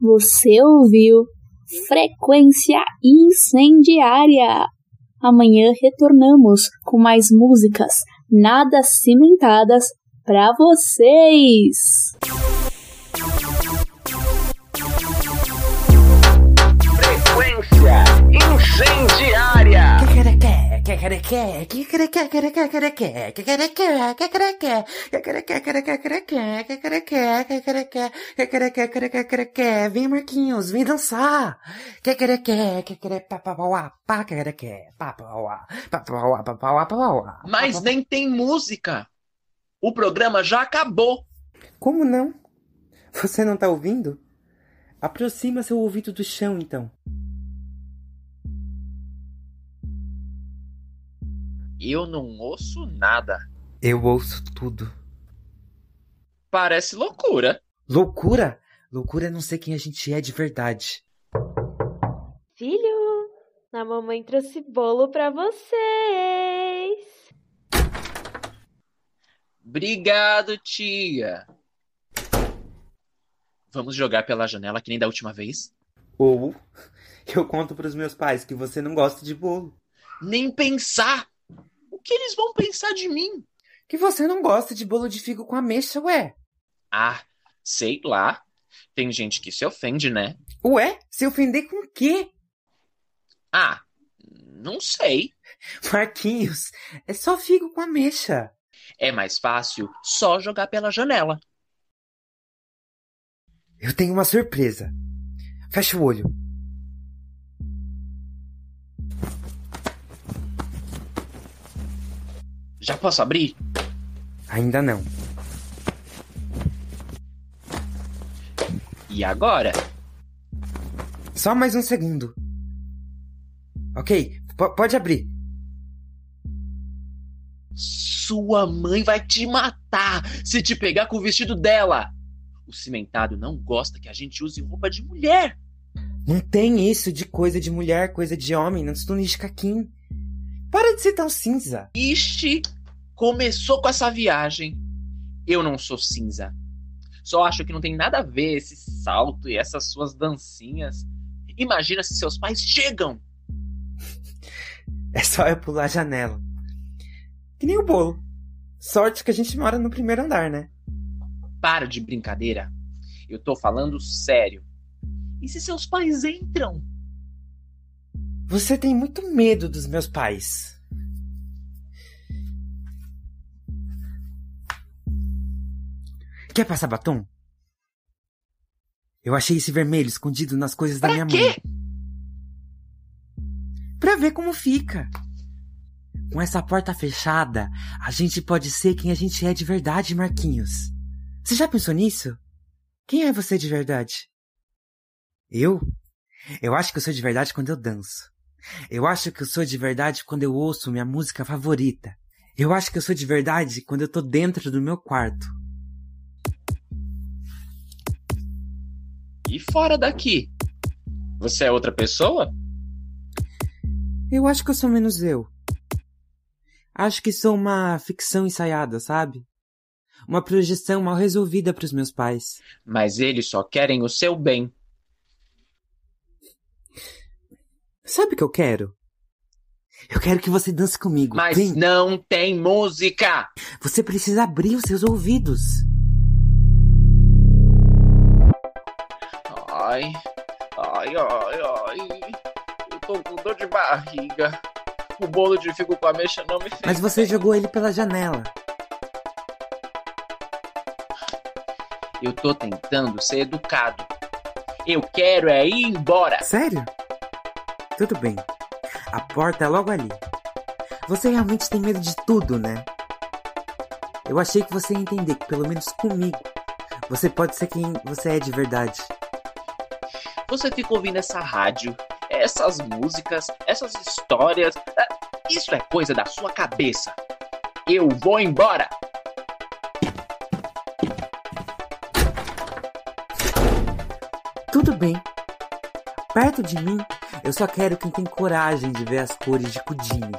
Você ouviu Frequência Incendiária. Amanhã retornamos com mais músicas nada cimentadas para vocês. Vem, Marquinhos, vem dançar. Mas nem tem música. O programa já acabou. Como não? Você não tá ouvindo? Aproxima seu ouvido do chão, então. Eu não ouço nada. Eu ouço tudo. Parece loucura. Loucura? Loucura é não ser quem a gente é de verdade. Filho, a mamãe trouxe bolo para vocês. Obrigado, tia. Vamos jogar pela janela que nem da última vez? Ou eu conto pros meus pais que você não gosta de bolo. Nem pensar! O que eles vão pensar de mim? Que você não gosta de bolo de figo com ameixa, ué. Ah, sei lá. Tem gente que se ofende, né? Ué? Se ofender com o quê? Ah, não sei. Marquinhos, é só figo com ameixa. É mais fácil só jogar pela janela. Eu tenho uma surpresa. Fecha o olho. Já posso abrir? Ainda não. E agora? Só mais um segundo. Ok, pode abrir. Sua mãe vai te matar se te pegar com o vestido dela. O cimentado não gosta que a gente use roupa de mulher. Não tem isso de coisa de mulher, coisa de homem, não estou de caquim. Para de ser tão cinza. Ixi, começou com essa viagem. Eu não sou cinza. Só acho que não tem nada a ver esse salto e essas suas dancinhas. Imagina se seus pais chegam. É só eu pular a janela. Que nem o bolo. Sorte que a gente mora no primeiro andar, né? Para de brincadeira. Eu tô falando sério. E se seus pais entram? Você tem muito medo dos meus pais. Quer passar batom? Eu achei esse vermelho escondido nas coisas da minha quê? mãe. Pra ver como fica. Com essa porta fechada, a gente pode ser quem a gente é de verdade, Marquinhos. Você já pensou nisso? Quem é você de verdade? Eu? Eu acho que eu sou de verdade quando eu danço. Eu acho que eu sou de verdade quando eu ouço minha música favorita. Eu acho que eu sou de verdade quando eu tô dentro do meu quarto. E fora daqui? Você é outra pessoa? Eu acho que eu sou menos eu. Acho que sou uma ficção ensaiada, sabe? Uma projeção mal resolvida pros meus pais. Mas eles só querem o seu bem. Sabe o que eu quero? Eu quero que você dance comigo. Mas Vem. não tem música! Você precisa abrir os seus ouvidos. Ai, ai, ai, ai. Eu tô com dor de barriga. O bolo de figo com ameixa não me fez. Mas você jogou ele pela janela. Eu tô tentando ser educado. Eu quero é ir embora. Sério? Tudo bem. A porta é logo ali. Você realmente tem medo de tudo, né? Eu achei que você ia entender que, pelo menos comigo, você pode ser quem você é de verdade. Você fica ouvindo essa rádio, essas músicas, essas histórias. Ah, Isso é coisa da sua cabeça. Eu vou embora. Tudo bem. Perto de mim, eu só quero quem tem coragem de ver as cores de Kudine.